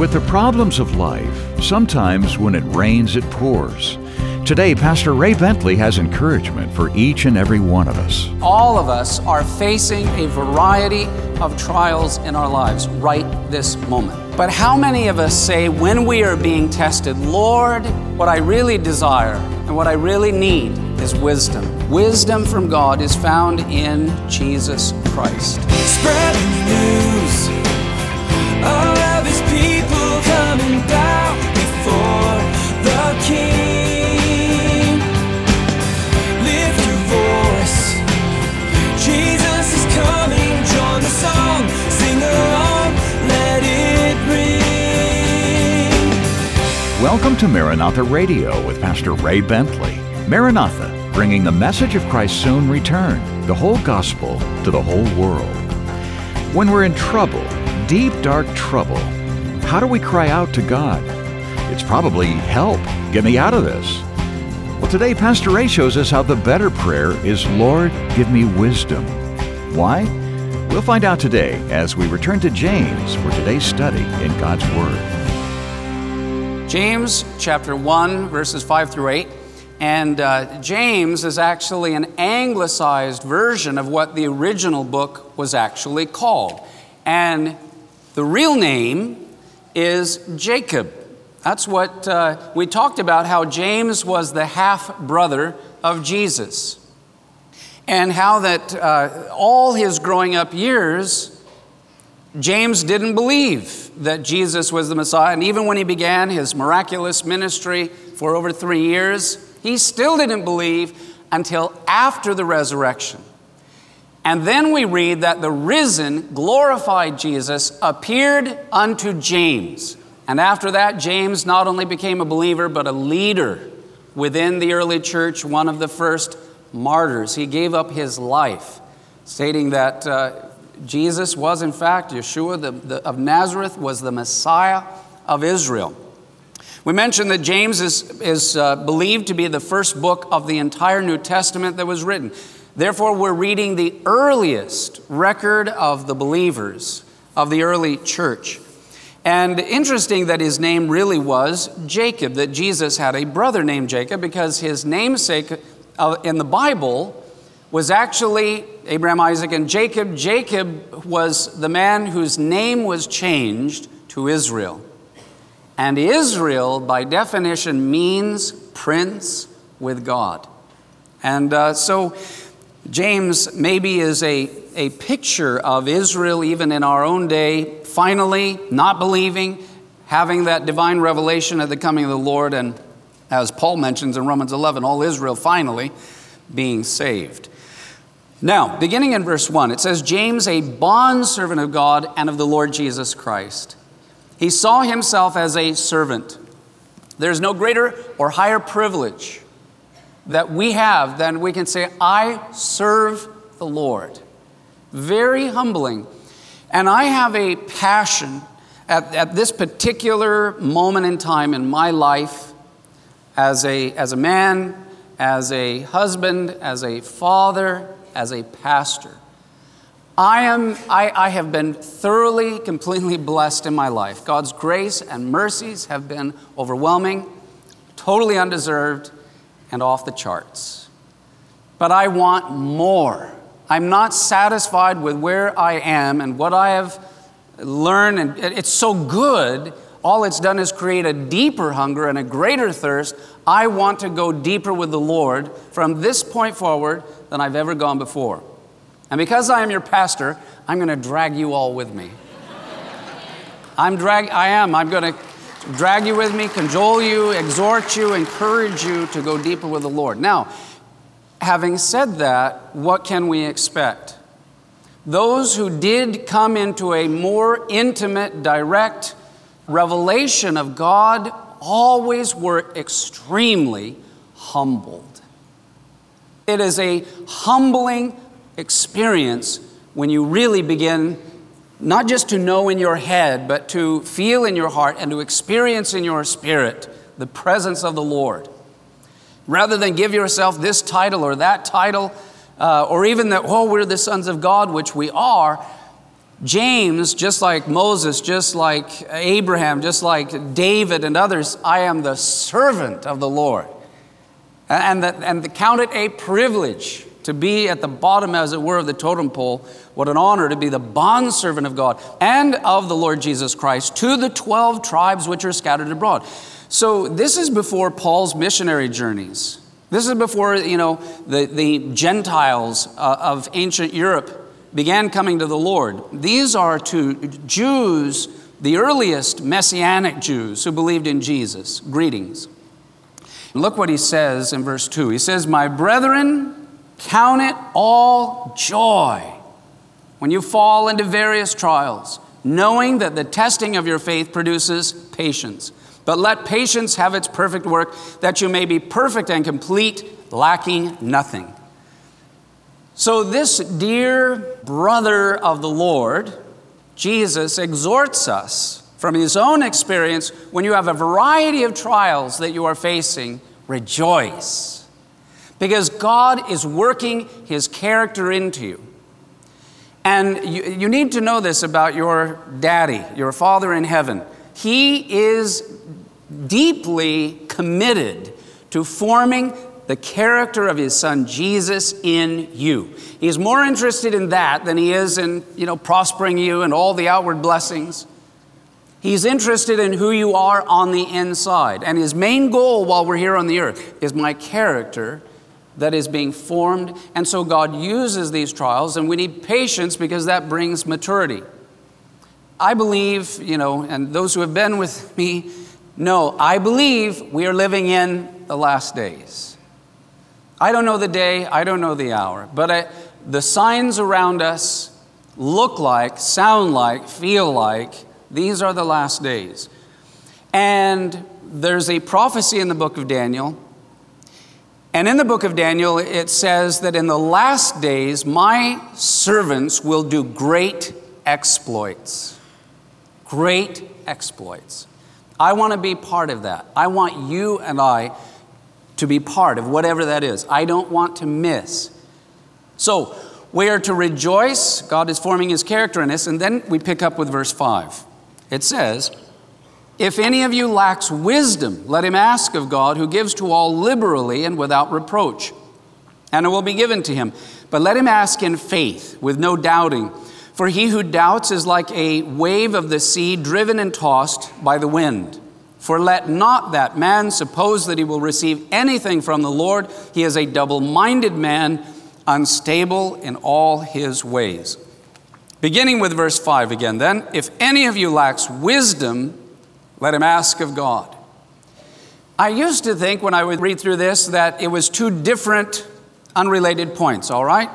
With the problems of life, sometimes when it rains, it pours. Today, Pastor Ray Bentley has encouragement for each and every one of us. All of us are facing a variety of trials in our lives right this moment. But how many of us say, when we are being tested, Lord, what I really desire and what I really need is wisdom? Wisdom from God is found in Jesus Christ. Spread the news. All Welcome to Maranatha Radio with Pastor Ray Bentley. Maranatha, bringing the message of Christ's soon return, the whole gospel to the whole world. When we're in trouble, deep, dark trouble, how do we cry out to God? It's probably, Help, get me out of this. Well, today, Pastor Ray shows us how the better prayer is, Lord, give me wisdom. Why? We'll find out today as we return to James for today's study in God's Word. James chapter 1, verses 5 through 8. And uh, James is actually an anglicized version of what the original book was actually called. And the real name is Jacob. That's what uh, we talked about how James was the half brother of Jesus. And how that uh, all his growing up years, James didn't believe that Jesus was the Messiah. And even when he began his miraculous ministry for over three years, he still didn't believe until after the resurrection. And then we read that the risen, glorified Jesus appeared unto James. And after that, James not only became a believer, but a leader within the early church, one of the first martyrs. He gave up his life, stating that uh, Jesus was, in fact, Yeshua the, the, of Nazareth was the Messiah of Israel. We mentioned that James is, is uh, believed to be the first book of the entire New Testament that was written. Therefore, we're reading the earliest record of the believers of the early church. And interesting that his name really was Jacob, that Jesus had a brother named Jacob because his namesake in the Bible was actually Abraham, Isaac, and Jacob. Jacob was the man whose name was changed to Israel. And Israel, by definition, means prince with God. And uh, so James maybe is a, a picture of Israel even in our own day, finally not believing, having that divine revelation of the coming of the Lord, and as Paul mentions in Romans 11, all Israel finally being saved. Now, beginning in verse 1, it says, James, a bondservant of God and of the Lord Jesus Christ. He saw himself as a servant. There's no greater or higher privilege that we have than we can say, I serve the Lord. Very humbling. And I have a passion at, at this particular moment in time in my life as a, as a man, as a husband, as a father, as a pastor. I, am, I, I have been thoroughly, completely blessed in my life. God's grace and mercies have been overwhelming, totally undeserved, and off the charts. But I want more. I'm not satisfied with where I am and what I have learned, and it's so good. All it's done is create a deeper hunger and a greater thirst. I want to go deeper with the Lord from this point forward than I've ever gone before. And because I am your pastor, I'm going to drag you all with me. I'm drag I am. I'm going to drag you with me, cajole you, exhort you, encourage you to go deeper with the Lord. Now, having said that, what can we expect? Those who did come into a more intimate, direct revelation of God always were extremely humbled. It is a humbling experience when you really begin not just to know in your head, but to feel in your heart and to experience in your spirit the presence of the Lord. Rather than give yourself this title or that title, uh, or even that, oh, we're the sons of God, which we are, James, just like Moses, just like Abraham, just like David and others, I am the servant of the Lord. And, that, and count it a privilege to be at the bottom, as it were, of the totem pole. What an honor to be the bondservant of God and of the Lord Jesus Christ to the 12 tribes which are scattered abroad. So, this is before Paul's missionary journeys. This is before, you know, the, the Gentiles uh, of ancient Europe began coming to the Lord. These are to Jews, the earliest messianic Jews who believed in Jesus. Greetings. Look what he says in verse 2. He says, My brethren, count it all joy when you fall into various trials, knowing that the testing of your faith produces patience. But let patience have its perfect work, that you may be perfect and complete, lacking nothing. So, this dear brother of the Lord, Jesus, exhorts us from his own experience when you have a variety of trials that you are facing, rejoice. Because God is working his character into you. And you, you need to know this about your daddy, your father in heaven. He is deeply committed to forming the character of his son Jesus in you. He's more interested in that than he is in, you know, prospering you and all the outward blessings. He's interested in who you are on the inside. And his main goal while we're here on the earth is my character that is being formed. And so God uses these trials, and we need patience because that brings maturity. I believe, you know, and those who have been with me know, I believe we are living in the last days. I don't know the day, I don't know the hour, but I, the signs around us look like, sound like, feel like these are the last days. And there's a prophecy in the book of Daniel. And in the book of Daniel, it says that in the last days, my servants will do great exploits. Great exploits. I want to be part of that. I want you and I to be part of whatever that is. I don't want to miss. So, we are to rejoice. God is forming his character in us. And then we pick up with verse 5. It says, If any of you lacks wisdom, let him ask of God, who gives to all liberally and without reproach, and it will be given to him. But let him ask in faith, with no doubting. For he who doubts is like a wave of the sea driven and tossed by the wind. For let not that man suppose that he will receive anything from the Lord. He is a double minded man, unstable in all his ways. Beginning with verse 5 again, then, if any of you lacks wisdom, let him ask of God. I used to think when I would read through this that it was two different, unrelated points, all right?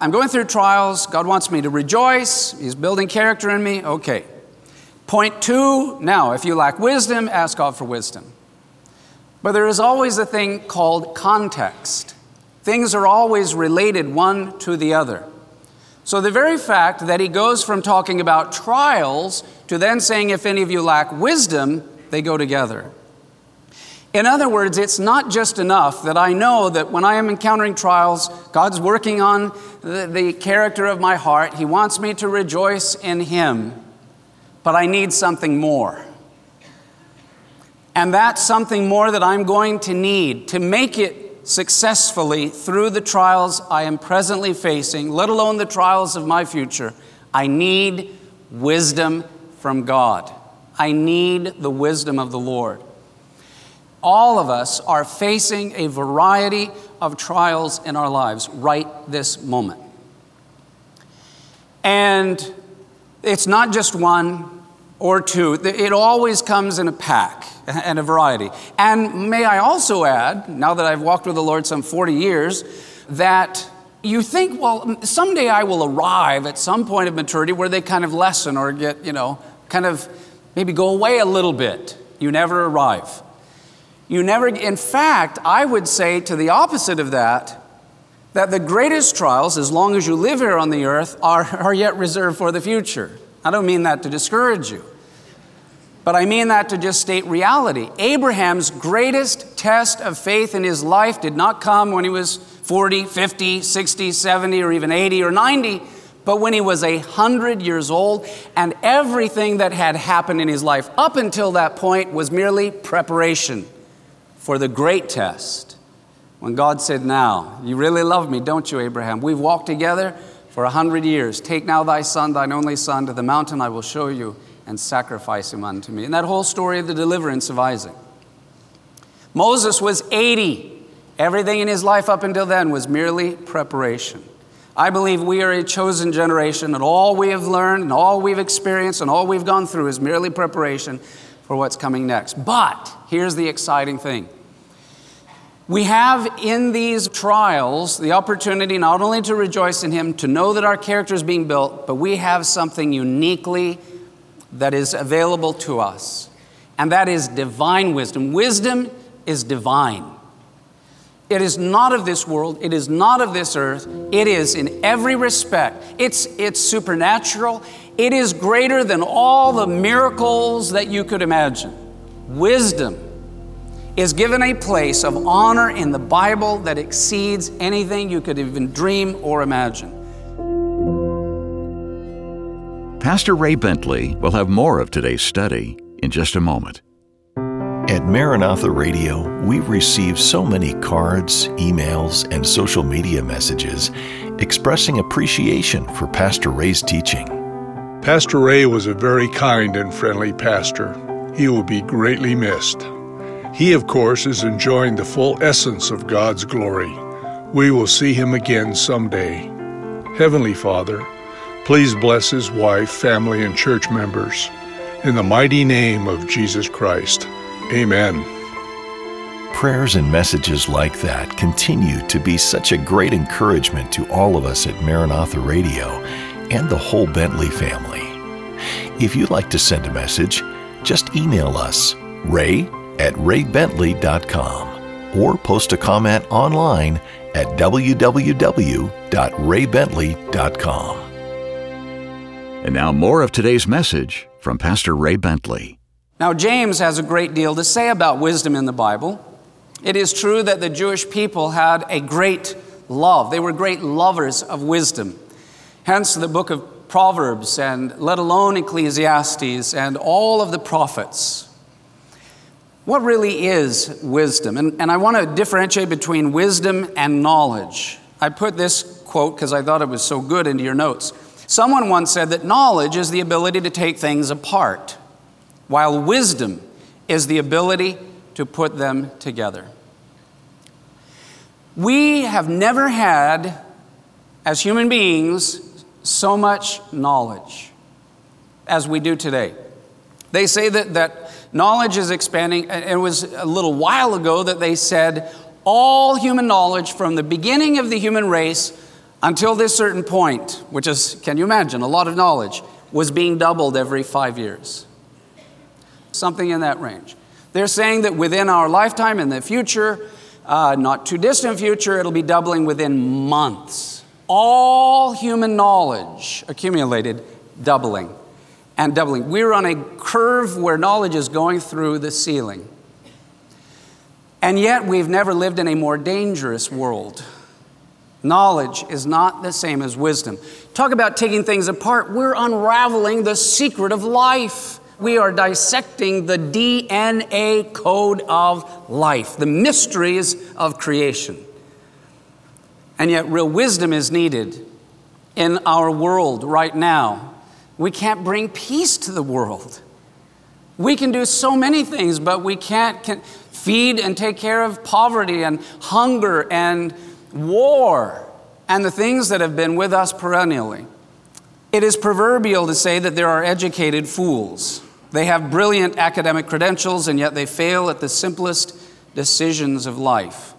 I'm going through trials. God wants me to rejoice. He's building character in me. Okay. Point two now, if you lack wisdom, ask God for wisdom. But there is always a thing called context. Things are always related one to the other. So the very fact that he goes from talking about trials to then saying, if any of you lack wisdom, they go together. In other words, it's not just enough that I know that when I am encountering trials, God's working on the, the character of my heart. He wants me to rejoice in Him but I need something more. And that's something more that I'm going to need to make it successfully through the trials I am presently facing, let alone the trials of my future. I need wisdom from God. I need the wisdom of the Lord. All of us are facing a variety of trials in our lives right this moment. And it's not just one or two, it always comes in a pack and a variety. And may I also add, now that I've walked with the Lord some 40 years, that you think, well, someday I will arrive at some point of maturity where they kind of lessen or get, you know, kind of maybe go away a little bit. You never arrive. You never, in fact, I would say to the opposite of that, that the greatest trials, as long as you live here on the earth, are, are yet reserved for the future. I don't mean that to discourage you, but I mean that to just state reality. Abraham's greatest test of faith in his life did not come when he was 40, 50, 60, 70, or even 80 or 90, but when he was a hundred years old, and everything that had happened in his life up until that point was merely preparation for the great test. When God said, Now, you really love me, don't you, Abraham? We've walked together for a hundred years. Take now thy son, thine only son, to the mountain I will show you, and sacrifice him unto me. And that whole story of the deliverance of Isaac. Moses was 80. Everything in his life up until then was merely preparation. I believe we are a chosen generation, and all we have learned, and all we've experienced, and all we've gone through is merely preparation for what's coming next. But here's the exciting thing we have in these trials the opportunity not only to rejoice in Him, to know that our character is being built, but we have something uniquely that is available to us, and that is divine wisdom. Wisdom is divine. It is not of this world. It is not of this earth. It is in every respect. It's, it's supernatural. It is greater than all the miracles that you could imagine. Wisdom is given a place of honor in the Bible that exceeds anything you could even dream or imagine. Pastor Ray Bentley will have more of today's study in just a moment. At Maranatha Radio, we receive so many cards, emails, and social media messages expressing appreciation for Pastor Ray's teaching. Pastor Ray was a very kind and friendly pastor. He will be greatly missed. He, of course, is enjoying the full essence of God's glory. We will see him again someday. Heavenly Father, please bless his wife, family, and church members. In the mighty name of Jesus Christ. Amen. Prayers and messages like that continue to be such a great encouragement to all of us at Maranatha Radio and the whole Bentley family. If you'd like to send a message, just email us, ray at raybentley.com, or post a comment online at www.raybentley.com. And now, more of today's message from Pastor Ray Bentley. Now, James has a great deal to say about wisdom in the Bible. It is true that the Jewish people had a great love, they were great lovers of wisdom. Hence, the book of Proverbs, and let alone Ecclesiastes, and all of the prophets. What really is wisdom? And, and I want to differentiate between wisdom and knowledge. I put this quote because I thought it was so good into your notes. Someone once said that knowledge is the ability to take things apart while wisdom is the ability to put them together. We have never had, as human beings, so much knowledge as we do today. They say that, that knowledge is expanding. And it was a little while ago that they said all human knowledge from the beginning of the human race until this certain point, which is, can you imagine, a lot of knowledge, was being doubled every five years something in that range. They're saying that within our lifetime, in the future, uh, not too distant future, it'll be doubling within months. All human knowledge accumulated, doubling and doubling. We're on a curve where knowledge is going through the ceiling. And yet, we've never lived in a more dangerous world. Knowledge is not the same as wisdom. Talk about taking things apart. We're unraveling the secret of life we are dissecting the DNA code of life, the mysteries of creation. And yet, real wisdom is needed in our world right now. We can't bring peace to the world. We can do so many things, but we can't can feed and take care of poverty and hunger and war and the things that have been with us perennially. It is proverbial to say that there are educated fools. They have brilliant academic credentials, and yet they fail at the simplest decisions of life.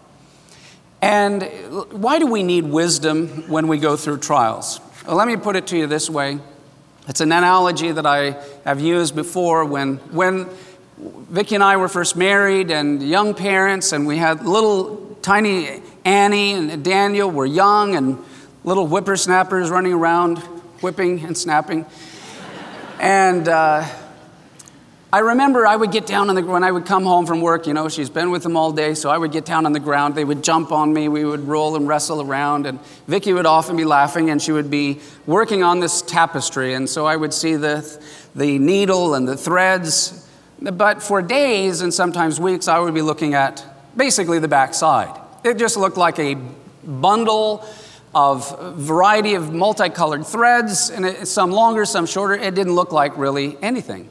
And why do we need wisdom when we go through trials? Well, let me put it to you this way. It's an analogy that I have used before when, when Vicki and I were first married and young parents, and we had little tiny Annie and Daniel were young and little whippersnappers running around, whipping and snapping. And uh, I remember I would get down on the when I would come home from work, you know, she's been with them all day, so I would get down on the ground. They would jump on me, we would roll and wrestle around, and Vicky would often be laughing and she would be working on this tapestry, and so I would see the the needle and the threads. But for days and sometimes weeks, I would be looking at basically the back side. It just looked like a bundle of variety of multicolored threads, and it, some longer, some shorter. It didn't look like really anything.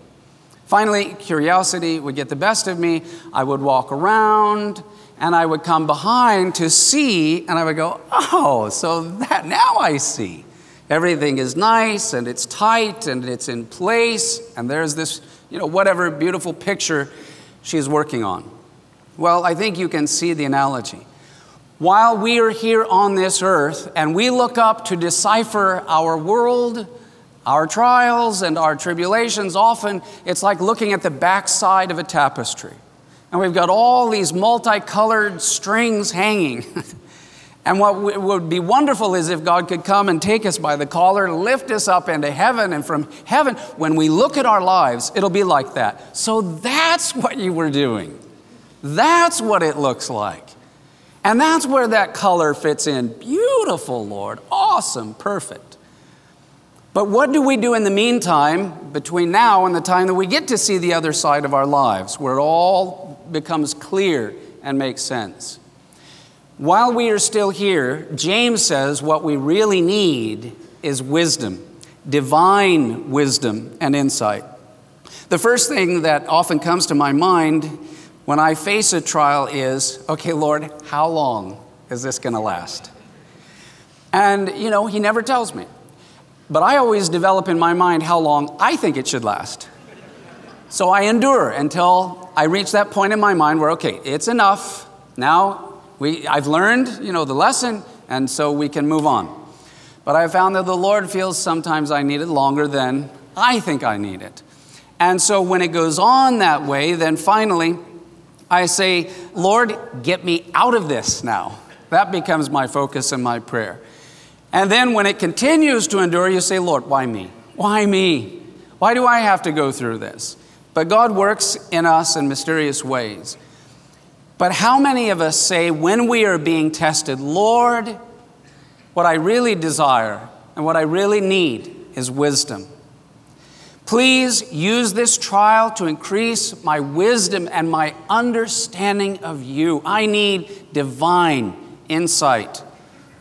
Finally, curiosity would get the best of me. I would walk around and I would come behind to see, and I would go, oh, so that now I see. Everything is nice and it's tight and it's in place, and there's this, you know, whatever beautiful picture she's working on. Well, I think you can see the analogy. While we are here on this earth and we look up to decipher our world, our trials and our tribulations, often it's like looking at the backside of a tapestry. And we've got all these multicolored strings hanging. and what would be wonderful is if God could come and take us by the collar, lift us up into heaven, and from heaven, when we look at our lives, it'll be like that. So that's what you were doing. That's what it looks like. And that's where that color fits in. Beautiful, Lord. Awesome. Perfect. But what do we do in the meantime between now and the time that we get to see the other side of our lives, where it all becomes clear and makes sense? While we are still here, James says what we really need is wisdom, divine wisdom and insight. The first thing that often comes to my mind when I face a trial is okay, Lord, how long is this going to last? And, you know, He never tells me. But I always develop in my mind how long I think it should last. So I endure until I reach that point in my mind where, okay, it's enough. Now we, I've learned, you know, the lesson, and so we can move on. But I found that the Lord feels sometimes I need it longer than I think I need it. And so when it goes on that way, then finally I say, Lord, get me out of this now. That becomes my focus and my prayer. And then when it continues to endure, you say, Lord, why me? Why me? Why do I have to go through this? But God works in us in mysterious ways. But how many of us say, when we are being tested, Lord, what I really desire and what I really need is wisdom. Please use this trial to increase my wisdom and my understanding of you. I need divine insight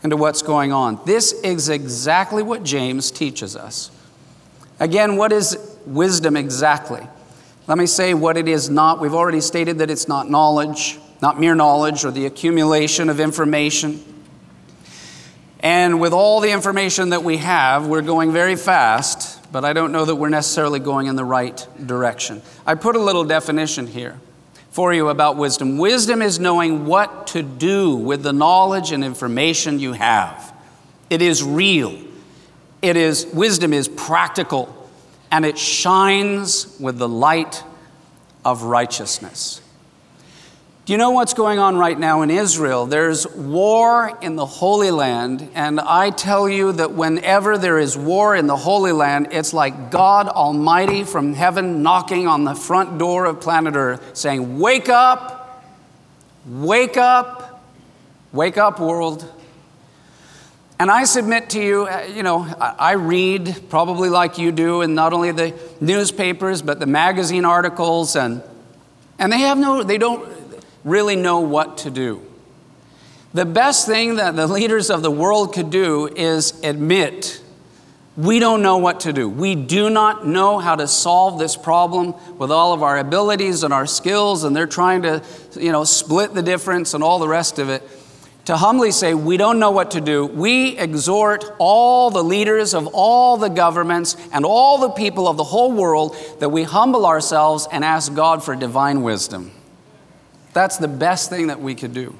into what's going on. This is exactly what James teaches us. Again, what is wisdom exactly? Let me say what it is not. We've already stated that it's not knowledge, not mere knowledge or the accumulation of information. And with all the information that we have, we're going very fast, but I don't know that we're necessarily going in the right direction. I put a little definition here for you about wisdom. Wisdom is knowing what to do with the knowledge and information you have. It is real. It is wisdom is practical and it shines with the light of righteousness. Do you know what's going on right now in Israel? There's war in the Holy Land, and I tell you that whenever there is war in the Holy Land, it's like God Almighty from heaven knocking on the front door of planet Earth saying, Wake up, wake up, wake up, world. And I submit to you, uh, you know, I read probably like you do, and not only the newspapers, but the magazine articles, and, and they have no, they don't, really know what to do. The best thing that the leaders of the world could do is admit we don't know what to do. We do not know how to solve this problem with all of our abilities and our skills, and they're trying to, you know, split the difference and all the rest of it. To humbly say, we don't know what to do, we exhort all the leaders of all the governments and all the people of the whole world that we humble ourselves and ask God for divine wisdom. That's the best thing that we could do.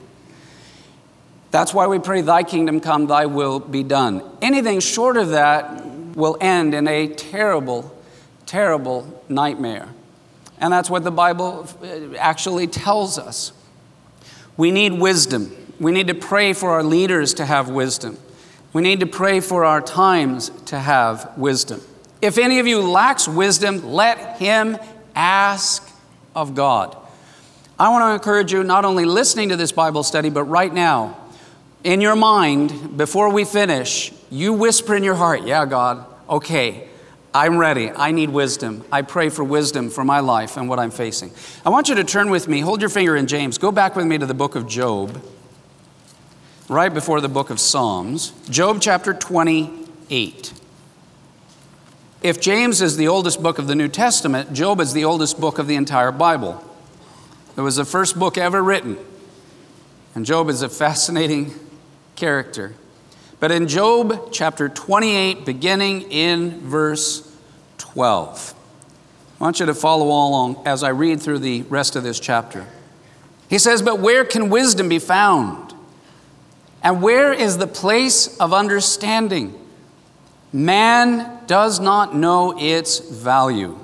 That's why we pray, Thy kingdom come, Thy will be done. Anything short of that will end in a terrible, terrible nightmare. And that's what the Bible uh, actually tells us. We need wisdom. We need to pray for our leaders to have wisdom. We need to pray for our times to have wisdom. If any of you lacks wisdom, let him ask of God. I want to encourage you not only listening to this Bible study, but right now, in your mind, before we finish, you whisper in your heart, Yeah, God, okay, I'm ready. I need wisdom. I pray for wisdom for my life and what I'm facing. I want you to turn with me, hold your finger in James, go back with me to the book of Job, right before the book of Psalms, Job chapter 28. If James is the oldest book of the New Testament, Job is the oldest book of the entire Bible. It was the first book ever written. And Job is a fascinating character. But in Job chapter 28, beginning in verse 12, I want you to follow along as I read through the rest of this chapter. He says, But where can wisdom be found? And where is the place of understanding? Man does not know its value.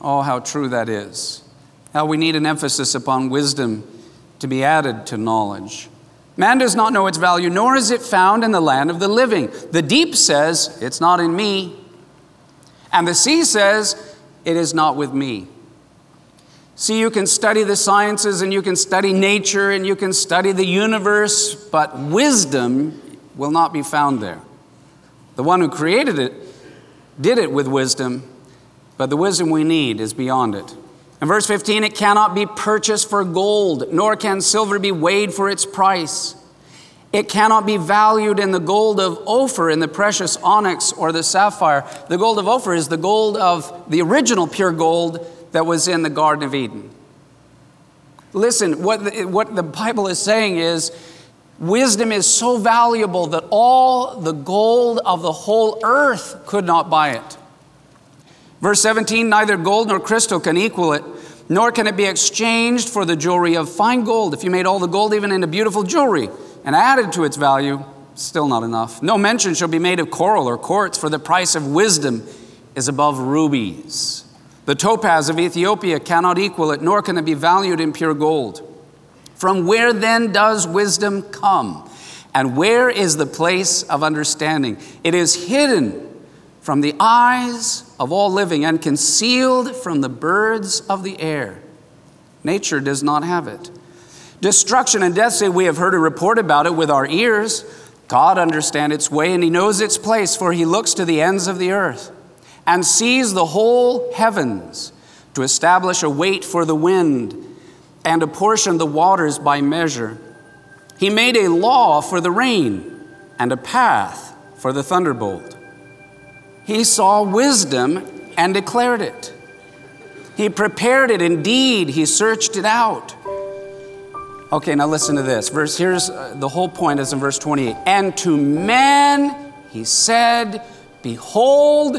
Oh, how true that is. How we need an emphasis upon wisdom to be added to knowledge. Man does not know its value, nor is it found in the land of the living. The deep says, It's not in me. And the sea says, It is not with me. See, you can study the sciences and you can study nature and you can study the universe, but wisdom will not be found there. The one who created it did it with wisdom, but the wisdom we need is beyond it. In verse 15, it cannot be purchased for gold, nor can silver be weighed for its price. It cannot be valued in the gold of Ophir, in the precious onyx or the sapphire. The gold of Ophir is the gold of the original pure gold that was in the Garden of Eden. Listen, what the, what the Bible is saying is wisdom is so valuable that all the gold of the whole earth could not buy it. Verse 17 neither gold nor crystal can equal it, nor can it be exchanged for the jewelry of fine gold. If you made all the gold even into beautiful jewelry and added to its value, still not enough. No mention shall be made of coral or quartz, for the price of wisdom is above rubies. The topaz of Ethiopia cannot equal it, nor can it be valued in pure gold. From where then does wisdom come? And where is the place of understanding? It is hidden from the eyes of all living and concealed from the birds of the air. Nature does not have it. Destruction and death say, We have heard a report about it with our ears. God understands its way and he knows its place, for he looks to the ends of the earth and sees the whole heavens to establish a weight for the wind and apportion the waters by measure. He made a law for the rain and a path for the thunderbolt. He saw wisdom and declared it. He prepared it. Indeed, he searched it out. Okay, now listen to this. Verse here's uh, the whole point is in verse 28. And to man he said, behold,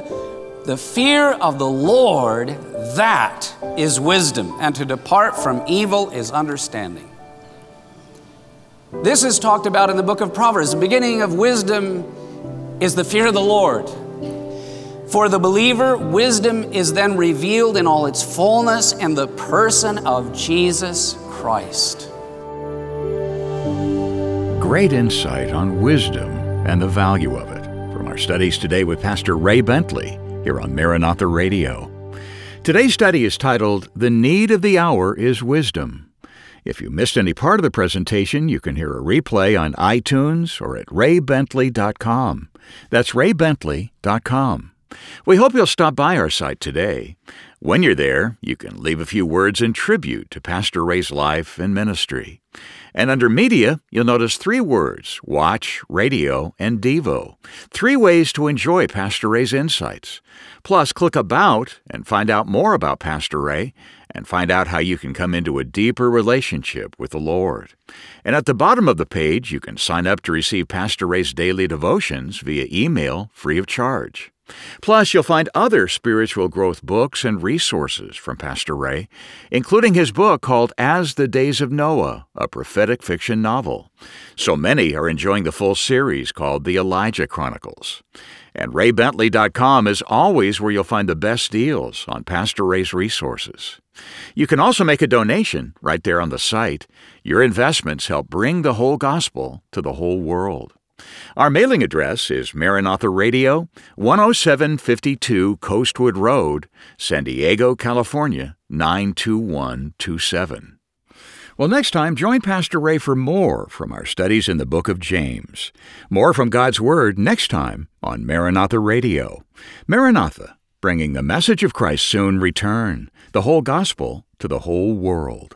the fear of the Lord that is wisdom, and to depart from evil is understanding. This is talked about in the book of Proverbs. The beginning of wisdom is the fear of the Lord. For the believer, wisdom is then revealed in all its fullness in the person of Jesus Christ. Great insight on wisdom and the value of it from our studies today with Pastor Ray Bentley here on Maranatha Radio. Today's study is titled The Need of the Hour is Wisdom. If you missed any part of the presentation, you can hear a replay on iTunes or at raybentley.com. That's raybentley.com. We hope you'll stop by our site today. When you're there, you can leave a few words in tribute to Pastor Ray's life and ministry. And under Media, you'll notice three words Watch, Radio, and Devo. Three ways to enjoy Pastor Ray's insights. Plus, click About and find out more about Pastor Ray and find out how you can come into a deeper relationship with the Lord. And at the bottom of the page, you can sign up to receive Pastor Ray's daily devotions via email free of charge. Plus, you'll find other spiritual growth books and resources from Pastor Ray, including his book called As the Days of Noah, a prophetic fiction novel. So many are enjoying the full series called The Elijah Chronicles. And raybentley.com is always where you'll find the best deals on Pastor Ray's resources. You can also make a donation right there on the site. Your investments help bring the whole gospel to the whole world. Our mailing address is Maranatha Radio, 10752 Coastwood Road, San Diego, California, 92127. Well, next time, join Pastor Ray for more from our studies in the book of James. More from God's Word next time on Maranatha Radio. Maranatha, bringing the message of Christ's soon return, the whole gospel to the whole world.